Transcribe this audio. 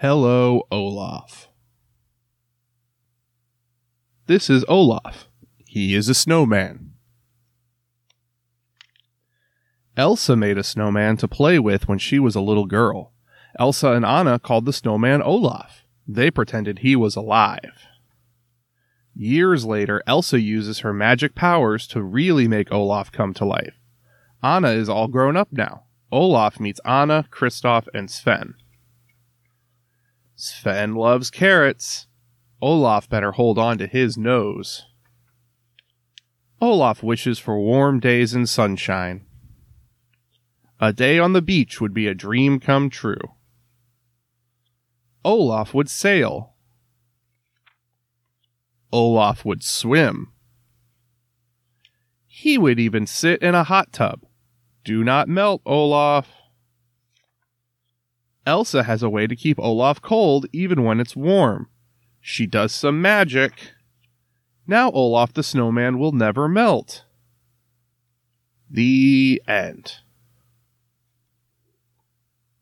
Hello, Olaf. This is Olaf. He is a snowman. Elsa made a snowman to play with when she was a little girl. Elsa and Anna called the snowman Olaf. They pretended he was alive. Years later, Elsa uses her magic powers to really make Olaf come to life. Anna is all grown up now. Olaf meets Anna, Kristoff, and Sven. Sven loves carrots. Olaf better hold on to his nose. Olaf wishes for warm days and sunshine. A day on the beach would be a dream come true. Olaf would sail. Olaf would swim. He would even sit in a hot tub. Do not melt, Olaf. Elsa has a way to keep Olaf cold even when it's warm. She does some magic. Now Olaf the snowman will never melt. The end.